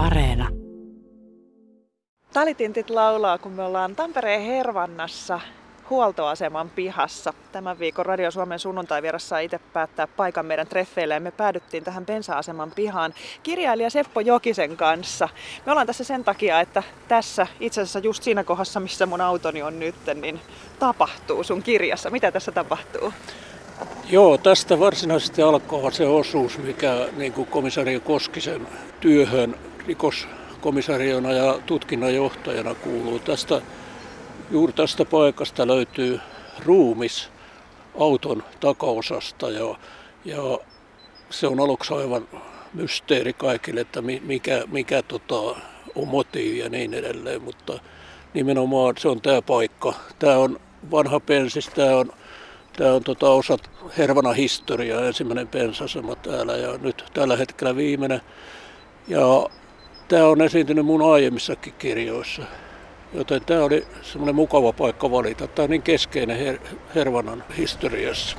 Areena. Talitintit laulaa, kun me ollaan Tampereen Hervannassa huoltoaseman pihassa. Tämän viikon Radio Suomen sunnuntai saa itse päättää paikan meidän treffeille ja me päädyttiin tähän bensa-aseman pihaan kirjailija Seppo Jokisen kanssa. Me ollaan tässä sen takia, että tässä itse asiassa just siinä kohdassa, missä mun autoni on nyt, niin tapahtuu sun kirjassa. Mitä tässä tapahtuu? Joo, tästä varsinaisesti alkaa se osuus, mikä niin kuin komisario Koskisen työhön rikoskomisariona ja tutkinnanjohtajana kuuluu. Tästä, juuri tästä paikasta löytyy ruumis auton takaosasta ja, ja se on aluksi aivan mysteeri kaikille, että mikä, mikä tota, on motiivi ja niin edelleen, mutta nimenomaan se on tämä paikka. Tämä on vanha pensis, tämä on Tämä on tota osa Hervana historiaa, ensimmäinen pensasema täällä ja nyt tällä hetkellä viimeinen. Ja tämä on esiintynyt mun aiemmissakin kirjoissa, joten tämä oli semmoinen mukava paikka valita. Tämä on niin keskeinen Her- Hervanan historiassa.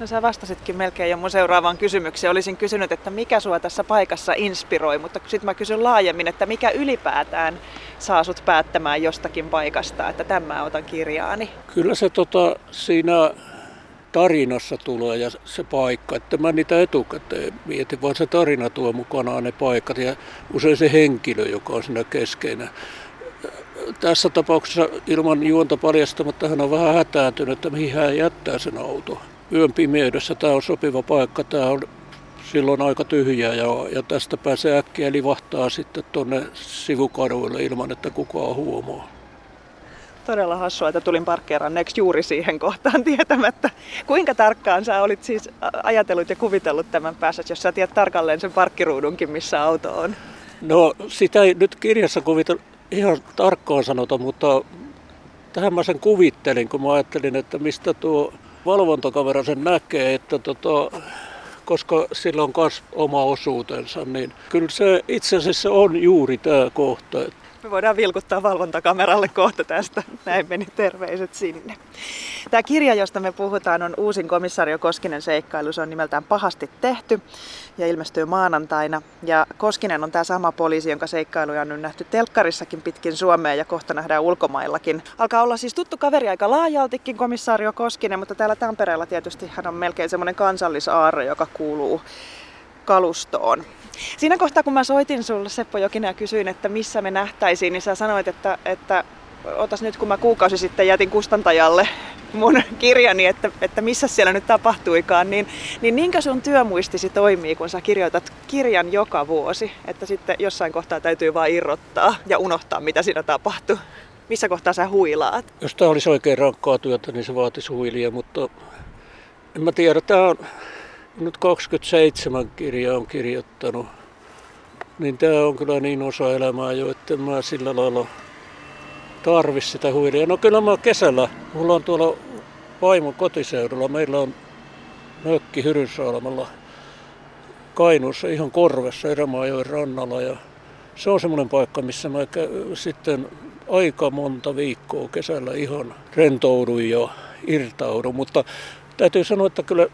No sä vastasitkin melkein jo mun seuraavaan kysymykseen. Olisin kysynyt, että mikä sua tässä paikassa inspiroi, mutta sitten mä kysyn laajemmin, että mikä ylipäätään saa sut päättämään jostakin paikasta, että tämä otan kirjaani? Kyllä se tota, siinä tarinassa tulee ja se paikka. Että mä niitä etukäteen mietin, vaan se tarina tuo mukanaan ne paikat ja usein se henkilö, joka on siinä keskeinen. Tässä tapauksessa ilman juonta paljastamatta hän on vähän hätääntynyt, että mihin hän jättää sen auto. Yön pimeydessä tämä on sopiva paikka, tämä on silloin aika tyhjä ja, ja tästä pääsee äkkiä livahtaa sitten tuonne sivukaduille ilman, että kukaan huomaa todella hassua, että tulin parkkeeranneeksi juuri siihen kohtaan tietämättä. Kuinka tarkkaan sä olit siis ajatellut ja kuvitellut tämän päässä, jos sä tiedät tarkalleen sen parkkiruudunkin, missä auto on? No sitä ei nyt kirjassa kuvitella ihan tarkkaan sanota, mutta tähän mä sen kuvittelin, kun mä ajattelin, että mistä tuo valvontakamera sen näkee, että tota, koska sillä on myös oma osuutensa, niin kyllä se itse asiassa on juuri tämä kohta. Me voidaan vilkuttaa valvontakameralle kohta tästä. Näin meni terveiset sinne. Tämä kirja, josta me puhutaan, on uusin komissario Koskinen seikkailu. Se on nimeltään Pahasti tehty ja ilmestyy maanantaina. Ja Koskinen on tämä sama poliisi, jonka seikkailuja on nyt nähty telkkarissakin pitkin Suomea ja kohta nähdään ulkomaillakin. Alkaa olla siis tuttu kaveri aika laajaltikin komissario Koskinen, mutta täällä Tampereella tietysti hän on melkein semmoinen kansallisaarre, joka kuuluu kalustoon. Siinä kohtaa, kun mä soitin sulle Seppo Jokinen ja kysyin, että missä me nähtäisiin, niin sä sanoit, että, että otas nyt kun mä kuukausi sitten jätin kustantajalle mun kirjani, että, että missä siellä nyt tapahtuikaan, niin, niin niinkö sun työmuistisi toimii, kun sä kirjoitat kirjan joka vuosi, että sitten jossain kohtaa täytyy vain irrottaa ja unohtaa, mitä siinä tapahtuu? Missä kohtaa sä huilaat? Jos tämä olisi oikein rankkaa työtä, niin se vaatisi huilia, mutta en mä tiedä, tämä on nyt 27 kirjaa on kirjoittanut, niin tämä on kyllä niin osa elämää jo, että mä sillä lailla tarvi sitä huilia. No kyllä mä kesällä, mulla on tuolla vaimon kotiseudulla, meillä on mökki Hyrynsalmalla Kainuussa ihan korvessa Erämaajoen rannalla. Ja se on semmoinen paikka, missä mä sitten aika monta viikkoa kesällä ihan rentoudun ja irtaudun, mutta Täytyy sanoa, että kyllä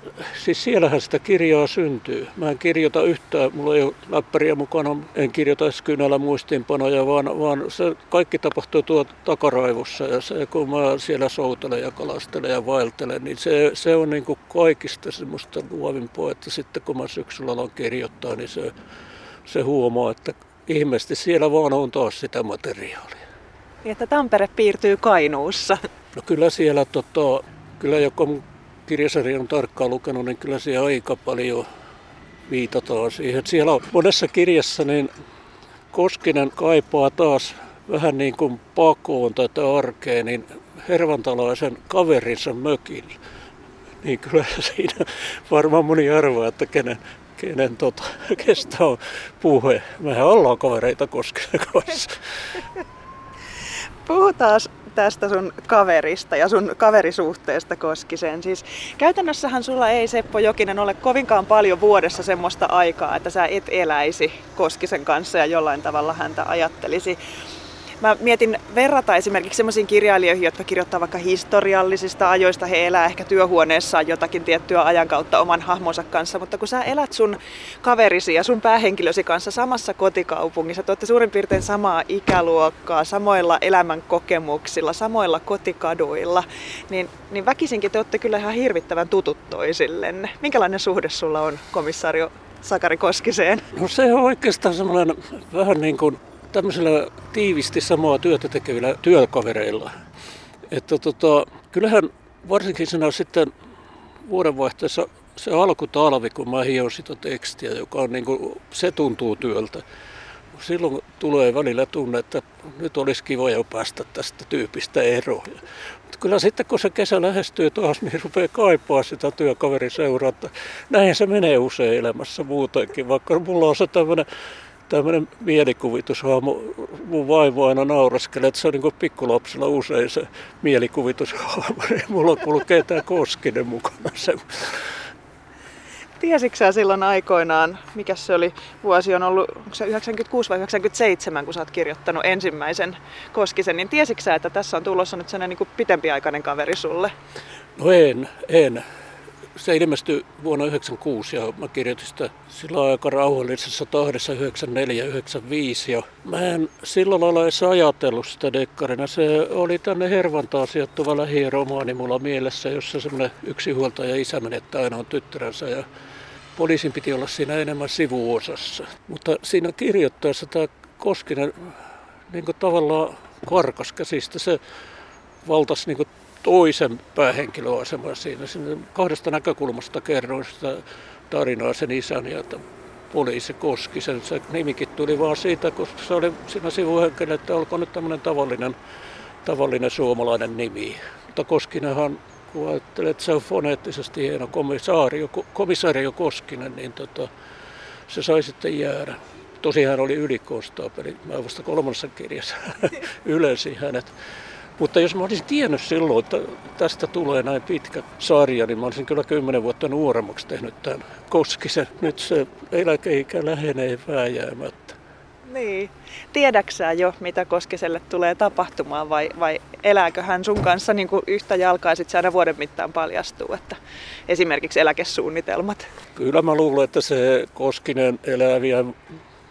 siis siellähän sitä kirjaa syntyy. Mä en kirjoita yhtään, mulla ei ole läppäriä mukana, en kirjoita kynällä muistiinpanoja, vaan, vaan se kaikki tapahtuu tuo takaraivossa. Ja se, kun mä siellä soutelen ja kalastelen ja vaeltelen, niin se, se on niin kuin kaikista semmoista luovimpaa, että sitten kun mä syksyllä alan kirjoittaa, niin se, se huomaa, että ihmeesti siellä vaan on taas sitä materiaalia. Niin, että Tampere piirtyy Kainuussa. No kyllä siellä, tota, kyllä joko mun kirjasarja on tarkkaan lukenut, niin kyllä siellä aika paljon viitataan siihen. Siellä on monessa kirjassa niin Koskinen kaipaa taas vähän niin kuin pakoon tätä arkea, niin hervantalaisen kaverinsa mökillä. Niin kyllä siinä varmaan moni arvaa, että kenen, kenen tota, kestä on puhe. Mehän ollaan kavereita Koskinen kanssa. Puhutaan tästä sun kaverista ja sun kaverisuhteesta Koskiseen. Siis käytännössähän sulla ei Seppo Jokinen ole kovinkaan paljon vuodessa semmoista aikaa, että sä et eläisi Koskisen kanssa ja jollain tavalla häntä ajattelisi. Mä mietin verrata esimerkiksi sellaisiin kirjailijoihin, jotka kirjoittaa vaikka historiallisista ajoista. He elää ehkä työhuoneessaan jotakin tiettyä ajan kautta oman hahmonsa kanssa, mutta kun sä elät sun kaverisi ja sun päähenkilösi kanssa samassa kotikaupungissa, te olette suurin piirtein samaa ikäluokkaa, samoilla elämän kokemuksilla, samoilla kotikaduilla, niin, niin väkisinkin te olette kyllä ihan hirvittävän tutut toisillenne. Minkälainen suhde sulla on, komissaario Sakari Koskiseen? No se on oikeastaan semmoinen vähän niin kuin tämmöisellä tiivisti samaa työtä tekevillä työkavereilla. Että tota, kyllähän varsinkin siinä sitten vuodenvaihteessa se alkutalvi, kun mä hion sitä tekstiä, joka on niin kuin, se tuntuu työltä. Silloin tulee välillä tunne, että nyt olisi kiva jo päästä tästä tyypistä eroon. Mutta kyllä sitten kun se kesä lähestyy taas, niin rupeaa kaipaa sitä työkaveriseuraa. Näin se menee usein elämässä muutenkin, vaikka mulla on se tämmöinen tämmöinen mielikuvitus. Mun vaimo aina nauraskelee, että se on niin kuin pikkulapsilla usein se mielikuvitus. Mulla kulkee tämä Koskinen mukana. Se. Tiesitkö silloin aikoinaan, mikä se oli, vuosi on ollut, onko se 96 vai 97, kun sä oot kirjoittanut ensimmäisen Koskisen, niin tiesitkö että tässä on tulossa nyt sellainen niin pitempiaikainen kaveri sulle? No en, en se ilmestyi vuonna 1996 ja mä kirjoitin sitä silloin aika rauhallisessa tahdessa 94-95 ja mä en silloin lailla edes ajatellut sitä dekkarina. Se oli tänne Hervantaan sijoittuva lähiromaani mulla mielessä, jossa semmoinen yksinhuoltaja isä menettää aina on tyttärensä ja poliisin piti olla siinä enemmän sivuosassa. Mutta siinä kirjoittaessa tämä Koskinen niin tavallaan karkas käsistä. Se valtasi niin toisen päähenkilöaseman siinä. siinä. Kahdesta näkökulmasta kerroin sitä tarinaa sen isän ja poliisi koski sen. Se nimikin tuli vaan siitä, koska se oli siinä sivuhenkilö, että olko nyt tämmöinen tavallinen, tavallinen suomalainen nimi. Mutta Koskinenhan, kun ajattelee, että se on foneettisesti hieno komissaario, komissaario Koskinen, niin tota, se sai sitten jäädä. Tosiaan oli ylikostaapeli. Mä vasta kolmannessa kirjassa ylensin hänet. Mutta jos mä olisin tiennyt silloin, että tästä tulee näin pitkä sarja, niin mä olisin kyllä kymmenen vuotta nuoremmaksi tehnyt tämän Koskisen. Nyt se eläkeikä lähenee vääjäämättä. Niin. Tiedäksää jo, mitä Koskiselle tulee tapahtumaan vai, vai elääkö hän sun kanssa niin kuin yhtä jalkaa se aina vuoden mittaan paljastuu, että esimerkiksi eläkesuunnitelmat? Kyllä mä luulen, että se Koskinen elää vielä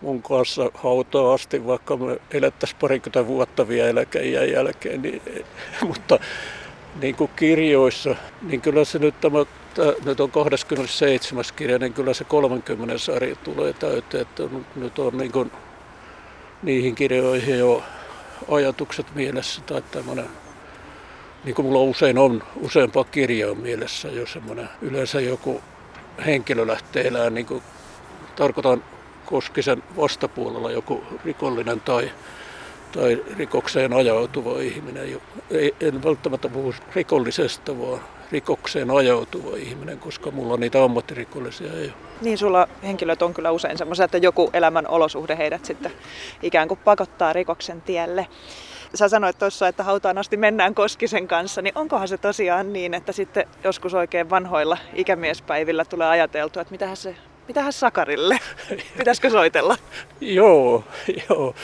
mun kanssa hautaa asti, vaikka me elettäisiin parikymmentä vuotta vielä eläkeijän jälkeen. Niin, mutta niin kuin kirjoissa, niin kyllä se nyt tämä, tämä nyt on 27. kirja, niin kyllä se 30 sarja tulee täyteen, että nyt on niin kuin niihin kirjoihin jo ajatukset mielessä tai tämmöinen niin kuin mulla usein on useampaa kirjaa mielessä, jos semmoinen yleensä joku henkilö lähtee elämään, niin kuin, tarkoitan Koskisen vastapuolella joku rikollinen tai, tai rikokseen ajautuva ihminen. Ei, en välttämättä puhu rikollisesta, vaan rikokseen ajautuva ihminen, koska mulla niitä ammattirikollisia ei ole. Niin, sulla henkilöt on kyllä usein semmoisia, että joku elämän olosuhde heidät sitten ikään kuin pakottaa rikoksen tielle. Sä sanoit tuossa, että hautaan asti mennään Koskisen kanssa, niin onkohan se tosiaan niin, että sitten joskus oikein vanhoilla ikämiespäivillä tulee ajateltua, että mitähän se Mitähän Sakarille? Pitäisikö soitella? joo, joo.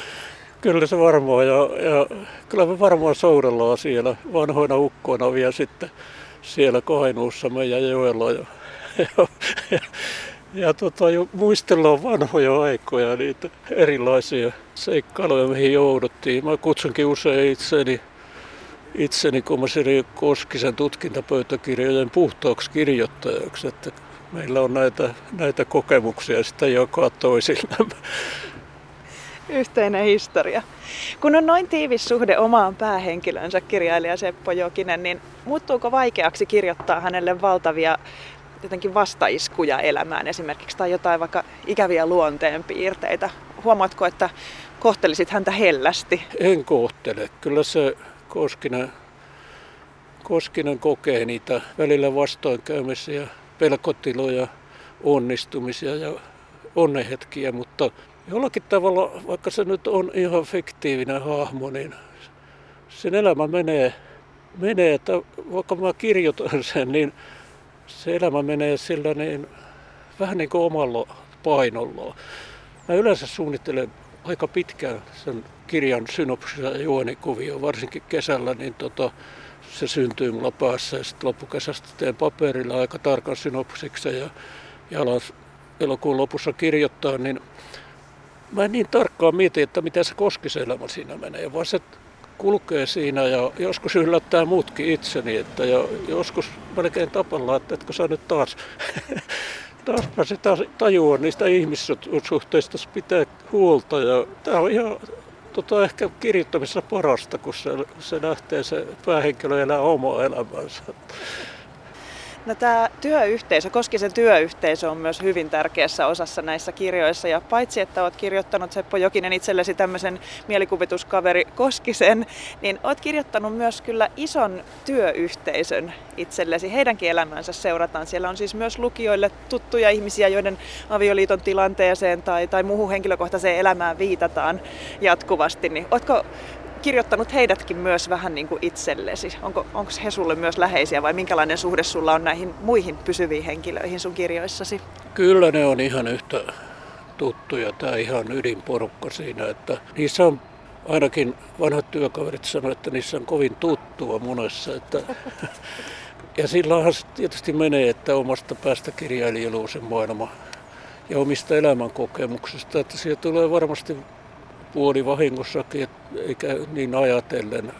Kyllä se varmaan. Ja, ja kyllä me varmaan soudellaan siellä vanhoina ukkoina vielä sitten siellä Kainuussa meidän joella. Ja, ja, ja, ja tota, jo muistellaan vanhoja aikoja, niitä erilaisia seikkailuja, mihin jouduttiin. Mä kutsunkin usein itseni, itseni komissaari Koskisen tutkintapöytäkirjojen puhtaaksi kirjoittajaksi, että meillä on näitä, näitä kokemuksia sitä joka toisilla. Yhteinen historia. Kun on noin tiivis suhde omaan päähenkilönsä, kirjailija Seppo Jokinen, niin muuttuuko vaikeaksi kirjoittaa hänelle valtavia jotenkin vastaiskuja elämään esimerkiksi tai jotain vaikka ikäviä luonteenpiirteitä? Huomaatko, että kohtelisit häntä hellästi? En kohtele. Kyllä se Koskinen, Koskinen kokee niitä välillä vastoinkäymisiä pelkotiloja, onnistumisia ja onnehetkiä, mutta jollakin tavalla, vaikka se nyt on ihan fiktiivinen hahmo, niin sen elämä menee, menee että vaikka mä kirjoitan sen, niin se elämä menee sillä niin vähän niin kuin omalla painolla. Mä yleensä suunnittelen aika pitkään sen kirjan synopsis ja juonikuvio, varsinkin kesällä, niin tota, se syntyy mulla päässä ja sitten loppukesästä teen paperilla aika tarkan synopsiksen ja, ja alan elokuun lopussa kirjoittaa, niin mä en niin tarkkaan mieti, että mitä se koskiselämä siinä menee, vaan se kulkee siinä ja joskus yllättää muutkin itseni, että ja joskus melkein tapalla, että etkö sä nyt taas, taas taas tajua niistä ihmissuhteista pitää huolta ja tämä on ihan tota, ehkä kirjoittamisessa parasta, kun se, se lähtee se päähenkilö elää omaa elämäänsä. No, tämä työyhteisö, Koskisen työyhteisö on myös hyvin tärkeässä osassa näissä kirjoissa. Ja paitsi, että olet kirjoittanut Seppo Jokinen itsellesi tämmöisen mielikuvituskaveri Koskisen, niin olet kirjoittanut myös kyllä ison työyhteisön itsellesi. Heidänkin elämänsä seurataan. Siellä on siis myös lukijoille tuttuja ihmisiä, joiden avioliiton tilanteeseen tai, tai muuhun henkilökohtaiseen elämään viitataan jatkuvasti. Niin oletko kirjoittanut heidätkin myös vähän niin kuin itsellesi? Onko, onko he sulle myös läheisiä vai minkälainen suhde sulla on näihin muihin pysyviin henkilöihin sun kirjoissasi? Kyllä ne on ihan yhtä tuttuja, tämä ihan ydinporukka siinä, että niissä on ainakin vanhat työkaverit sanoivat, että niissä on kovin tuttua monessa. Että ja silloinhan se tietysti menee, että omasta päästä kirjailijaluun se maailma ja omista elämänkokemuksista, että siellä tulee varmasti puoli vahingossakin, eikä niin ajatellen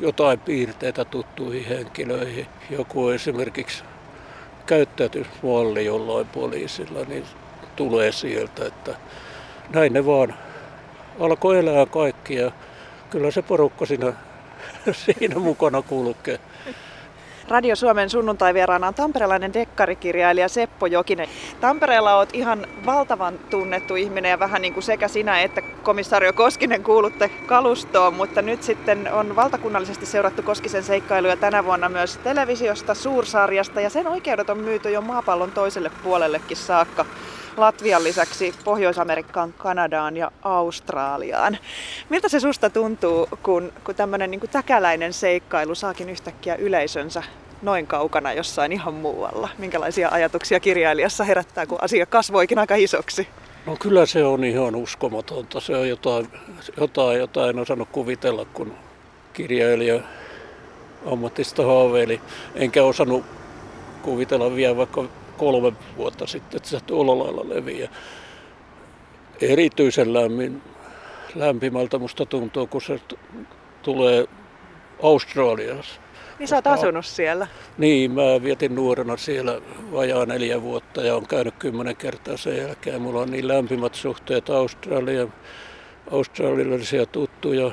jotain piirteitä tuttuihin henkilöihin. Joku esimerkiksi käyttäytymismalli jollain poliisilla, niin tulee sieltä, että näin ne vaan alkoi elää kaikki ja kyllä se porukka siinä, siinä mukana kulkee. Radio Suomen sunnuntai-vieraana on tamperelainen dekkarikirjailija Seppo Jokinen. Tampereella olet ihan valtavan tunnettu ihminen ja vähän niin kuin sekä sinä että komissario Koskinen kuulutte kalustoon, mutta nyt sitten on valtakunnallisesti seurattu Koskisen seikkailuja tänä vuonna myös televisiosta, suursarjasta ja sen oikeudet on myyty jo maapallon toiselle puolellekin saakka. Latvian lisäksi Pohjois-Amerikkaan, Kanadaan ja Australiaan. Miltä se susta tuntuu, kun, kun tämmöinen niin täkäläinen seikkailu saakin yhtäkkiä yleisönsä noin kaukana jossain ihan muualla? Minkälaisia ajatuksia kirjailijassa herättää, kun asia kasvoikin aika isoksi? No kyllä se on ihan uskomatonta. Se on jotain, jotain jota en osannut kuvitella, kun kirjailija ammatista haaveili. Enkä osannut kuvitella vielä vaikka kolme vuotta sitten, että se tuolla lailla leviää. Erityisen lämmin, lämpimältä musta tuntuu, kun se tulee Australiassa. Niin sä oot asunut siellä? Niin, mä vietin nuorena siellä vajaa neljä vuotta ja on käynyt kymmenen kertaa sen jälkeen. Mulla on niin lämpimät suhteet Australian, australialaisia tuttuja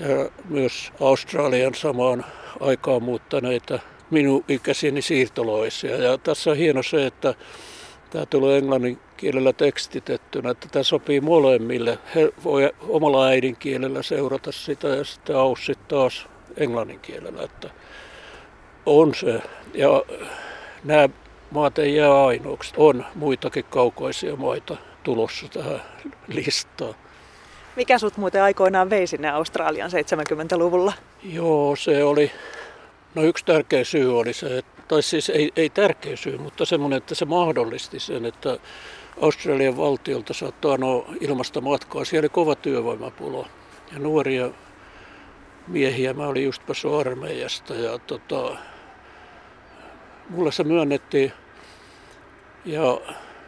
ja myös Australian samaan aikaan muuttaneita minun ikäisieni siirtolaisia. Ja tässä on hieno se, että tämä tulee englannin kielellä tekstitettynä, että tämä sopii molemmille. He voi omalla äidinkielellä seurata sitä ja sitten Aussi taas englannin kielellä. Että on se. Ja nämä maat ei jää ainoaksi. On muitakin kaukaisia maita tulossa tähän listaan. Mikä sut muuten aikoinaan vei sinne Australian 70-luvulla? Joo, se oli No yksi tärkeä syy oli se, että, tai siis ei, ei tärkeä syy, mutta semmoinen, että se mahdollisti sen, että Australian valtiolta saattoi anoa ilmasta matkaa. Siellä oli kova työvoimapula ja nuoria miehiä. Mä olin just päässyt armeijasta ja tota, mulle se myönnettiin ja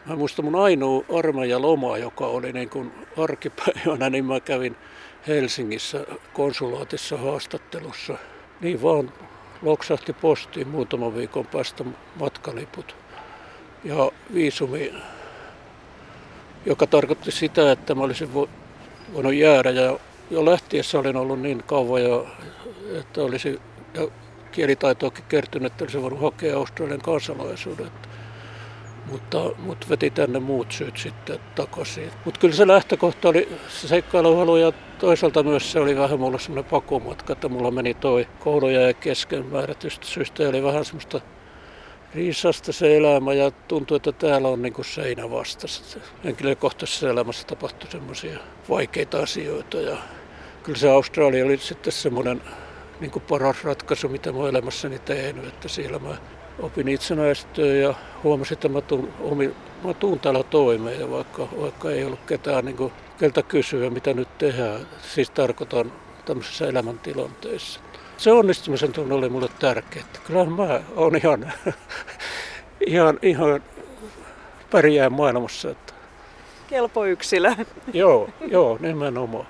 mä muistan mun ainoa armeijan loma, joka oli niin kuin arkipäivänä, niin mä kävin Helsingissä konsulaatissa haastattelussa. Niin vaan loksahti postiin muutaman viikon päästä matkaliput ja viisumi, joka tarkoitti sitä, että mä olisin voinut jäädä ja jo lähtiessä olin ollut niin kauan, ja, että olisi kielitaitoakin kertynyt, että olisin voinut hakea Australian kansalaisuuden. Mutta, mutta veti tänne muut syyt sitten takaisin. Mutta kyllä se lähtökohta oli se seikkailuhalu ja toisaalta myös se oli vähän mulla semmoinen pakomatka, että mulla meni toi koulu ja kesken määrätystä syystä. Oli vähän semmoista riisasta se elämä ja tuntui, että täällä on niin seinä vastassa. Henkilökohtaisessa elämässä tapahtui semmoisia vaikeita asioita ja kyllä se Australia oli sitten semmoinen niin kuin paras ratkaisu, mitä mä elämässäni tehnyt, että siellä mä opin itsenäistyä ja huomasin, että mä tulen mä tuun täällä toimeen, vaikka, vaikka ei ollut ketään niin kuin, keltä kysyä, mitä nyt tehdään. Siis tarkoitan tämmöisessä elämäntilanteessa. Se onnistumisen tunne oli mulle tärkeä. Kyllä mä oon ihan, ihan, ihan pärjää maailmassa. Että. Kelpo yksilö. joo, joo, nimenomaan.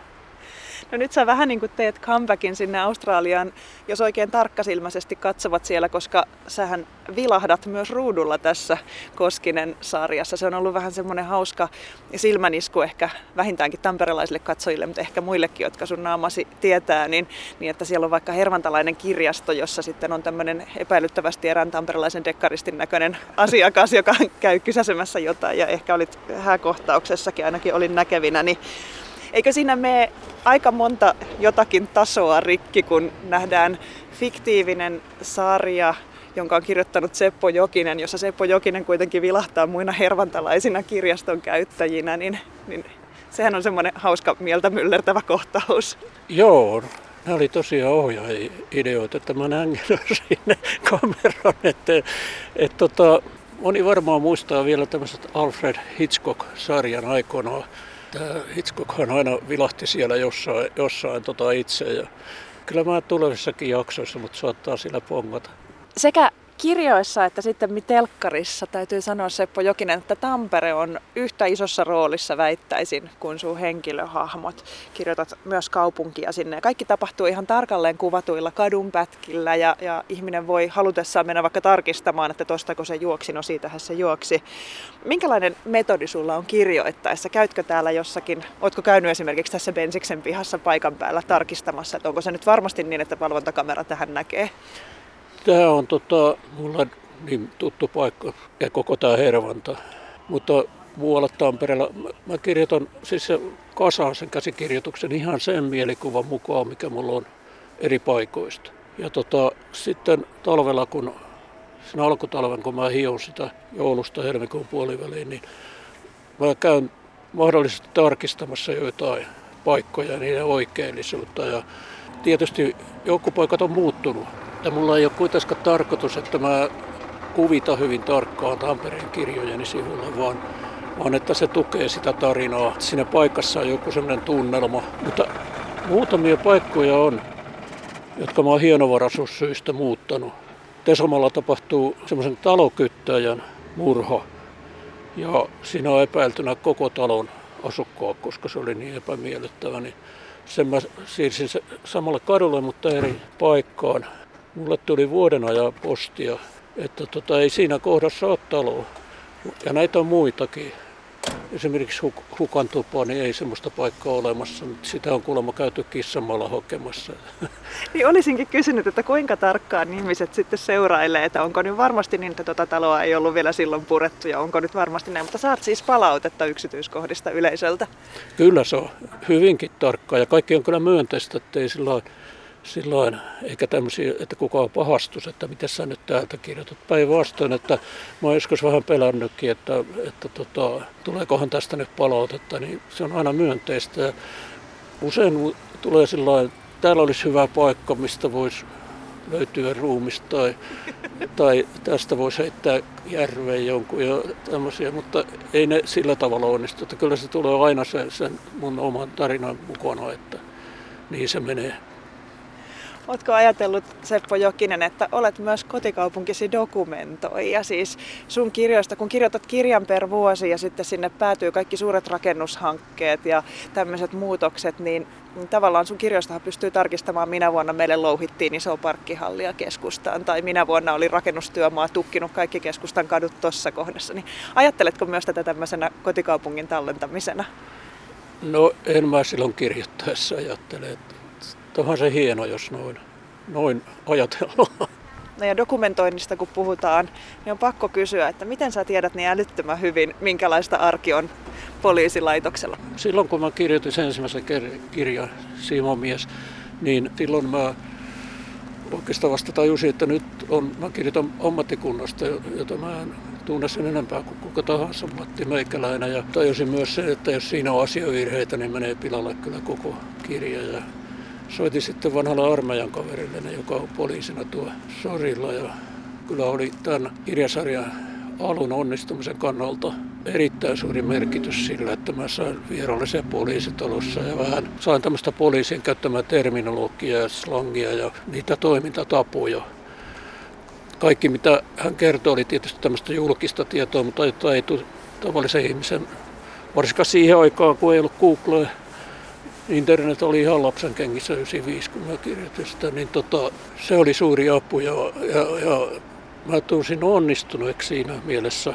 No nyt sä vähän niin kuin teet comebackin sinne Australiaan, jos oikein tarkkasilmäisesti katsovat siellä, koska sähän vilahdat myös ruudulla tässä Koskinen-sarjassa. Se on ollut vähän semmoinen hauska silmänisku ehkä vähintäänkin tamperelaisille katsojille, mutta ehkä muillekin, jotka sun naamasi tietää, niin, niin että siellä on vaikka hervantalainen kirjasto, jossa sitten on tämmöinen epäilyttävästi erään tamperelaisen dekkaristin näköinen asiakas, joka käy kysäsemässä jotain ja ehkä olit hääkohtauksessakin ainakin olin näkevinä, niin Eikö siinä mene aika monta jotakin tasoa rikki, kun nähdään fiktiivinen sarja, jonka on kirjoittanut Seppo Jokinen, jossa Seppo Jokinen kuitenkin vilahtaa muina hervantalaisina kirjaston käyttäjinä, niin, niin sehän on semmoinen hauska mieltä myllertävä kohtaus. Joo, nämä oli tosiaan ohjaajia ideoita, että mä näen sinne kameran, että, että, että tota, moni varmaan muistaa vielä tämmöiset Alfred Hitchcock-sarjan aikoinaan, Tämä Hitchcockhan aina vilahti siellä jossain, jossain tota itse. Ja kyllä mä tulevissakin jaksoissa, mutta saattaa sillä pongata. Sekä kirjoissa että sitten telkkarissa täytyy sanoa Seppo Jokinen, että Tampere on yhtä isossa roolissa väittäisin kuin sun henkilöhahmot. Kirjoitat myös kaupunkia sinne. Kaikki tapahtuu ihan tarkalleen kuvatuilla kadunpätkillä ja, ja ihminen voi halutessaan mennä vaikka tarkistamaan, että tostako se juoksi, no siitähän se juoksi. Minkälainen metodi sulla on kirjoittaessa? Käytkö täällä jossakin, ootko käynyt esimerkiksi tässä Bensiksen pihassa paikan päällä tarkistamassa, että onko se nyt varmasti niin, että valvontakamera tähän näkee? Tämä on tota, mulla niin tuttu paikka ja koko tämä Hervanta. Mutta muualla Tampereella mä kirjoitan siis se kasaan sen käsikirjoituksen ihan sen mielikuvan mukaan, mikä mulla on eri paikoista. Ja tota, sitten talvella, kun sen alkutalven, kun mä hion sitä joulusta helmikuun puoliväliin, niin mä käyn mahdollisesti tarkistamassa joitain paikkoja ja niiden oikeellisuutta. Ja tietysti joku paikat on muuttunut ja mulla ei ole kuitenkaan tarkoitus, että mä kuvita hyvin tarkkaan Tampereen kirjojeni sivulla, vaan, vaan että se tukee sitä tarinaa. Siinä paikassa on joku semmoinen tunnelma. Mutta muutamia paikkoja on, jotka mä oon hienovaraisuussyistä muuttanut. Tesomalla tapahtuu semmoisen talokyttäjän murha. Ja siinä on epäiltynä koko talon asukkaa, koska se oli niin epämiellyttävä. Niin sen mä siirsin se samalle kadulle, mutta eri paikkaan. Mulle tuli vuoden ajan postia, että tota, ei siinä kohdassa ole taloa. Ja näitä on muitakin. Esimerkiksi Hukan tupa, niin ei semmoista paikkaa olemassa. Sitä on kuulemma käyty kissamalla hokemassa. Niin olisinkin kysynyt, että kuinka tarkkaan ihmiset sitten seurailee, että onko nyt varmasti niin, että tuota taloa ei ollut vielä silloin purettu ja onko nyt varmasti näin. Mutta saat siis palautetta yksityiskohdista yleisöltä. Kyllä se on hyvinkin tarkkaa ja kaikki on kyllä myönteistä, että ei sillä silloin, eikä tämmöisiä, että kukaan pahastus, että miten sä nyt täältä kirjoitat. Päinvastoin, että mä oon joskus vähän pelännytkin, että, että tota, tuleekohan tästä nyt palautetta, niin se on aina myönteistä. Ja usein tulee sillä täällä olisi hyvä paikka, mistä voisi löytyä ruumista tai, tai tästä voisi heittää järveen jonkun ja tämmöisiä, mutta ei ne sillä tavalla onnistu. Että kyllä se tulee aina sen, sen mun oman tarinan mukana, että niin se menee. Oletko ajatellut, Seppo Jokinen, että olet myös kotikaupunkisi dokumentoija? Siis sun kirjoista, kun kirjoitat kirjan per vuosi ja sitten sinne päätyy kaikki suuret rakennushankkeet ja tämmöiset muutokset, niin tavallaan sun kirjoistahan pystyy tarkistamaan, minä vuonna meille louhittiin iso parkkihallia keskustaan, tai minä vuonna oli rakennustyömaa tukkinut kaikki keskustan kadut tuossa kohdassa. Niin ajatteletko myös tätä tämmöisenä kotikaupungin tallentamisena? No en mä silloin kirjoittaessa ajattele, että onhan se hieno, jos noin, noin ajatellaan. No ja dokumentoinnista kun puhutaan, niin on pakko kysyä, että miten sä tiedät niin älyttömän hyvin, minkälaista arki on poliisilaitoksella? Silloin kun mä kirjoitin ensimmäisen kirjan Mies, niin silloin mä oikeastaan vasta tajusin, että nyt on, mä kirjoitan ammattikunnasta, jota mä en tunne sen enempää kuin kuka tahansa Matti Meikäläinen. Ja tajusin myös sen, että jos siinä on asiavirheitä, niin menee pilalle kyllä koko kirja. Ja soitin sitten vanhalle armeijan kaverille, joka on poliisina tuo Sorilla. Ja kyllä oli tämän kirjasarjan alun onnistumisen kannalta erittäin suuri merkitys sillä, että mä sain virallisen poliisitalossa ja vähän sain tämmöistä poliisin käyttämää terminologiaa ja slangia ja niitä toimintatapoja. Kaikki mitä hän kertoi oli tietysti tämmöistä julkista tietoa, mutta ei tavallisen ihmisen, varsinkaan siihen aikaan kun ei ollut Google internet oli ihan lapsen kengissä 95, kun mä kirjoitin sitä, niin tota, se oli suuri apu ja, ja, ja mä tunsin onnistuneeksi siinä mielessä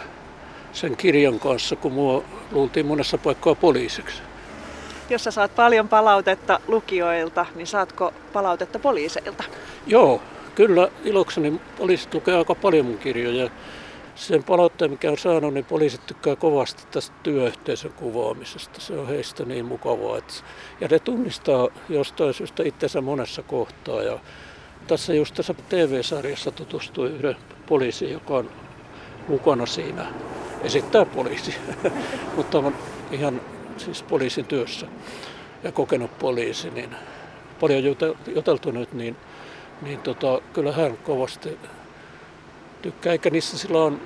sen kirjan kanssa, kun mua luultiin monessa paikkaa poliisiksi. Jos sä saat paljon palautetta lukijoilta, niin saatko palautetta poliiseilta? Joo, kyllä ilokseni poliisit lukee aika paljon mun kirjoja sen palautteen, mikä on saanut, niin poliisit tykkää kovasti tästä työyhteisön kuvaamisesta. Se on heistä niin mukavaa. Että, ja ne tunnistaa jostain syystä itsensä monessa kohtaa. Ja tässä just tässä TV-sarjassa tutustui yhden poliisi, joka on mukana siinä, esittää poliisi, mutta on ihan siis poliisin työssä ja kokenut poliisi, niin paljon juteltu nyt, niin, niin tota, kyllä hän kovasti tykkää, eikä niissä silloin,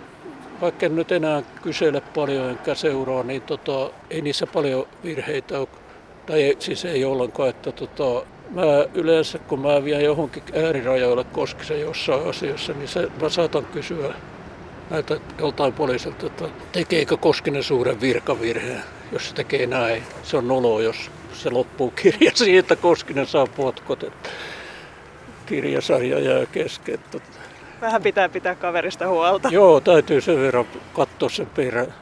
vaikka en nyt enää kysele paljon enkä seuraa, niin tota, ei niissä paljon virheitä ole, tai ei, siis ei ollenkaan, että tota, mä yleensä kun mä vien johonkin äärirajoille koskisen jossain asiassa, niin se, mä saatan kysyä näitä joltain poliisilta, että tekeekö Koskinen suuren virkavirheen, jos se tekee näin. Se on nolo, jos se loppuu kirja siihen, että Koskinen saa potkot, että kirjasarja jää kesken. Vähän pitää pitää kaverista huolta. Joo, täytyy sen verran katsoa sen perään.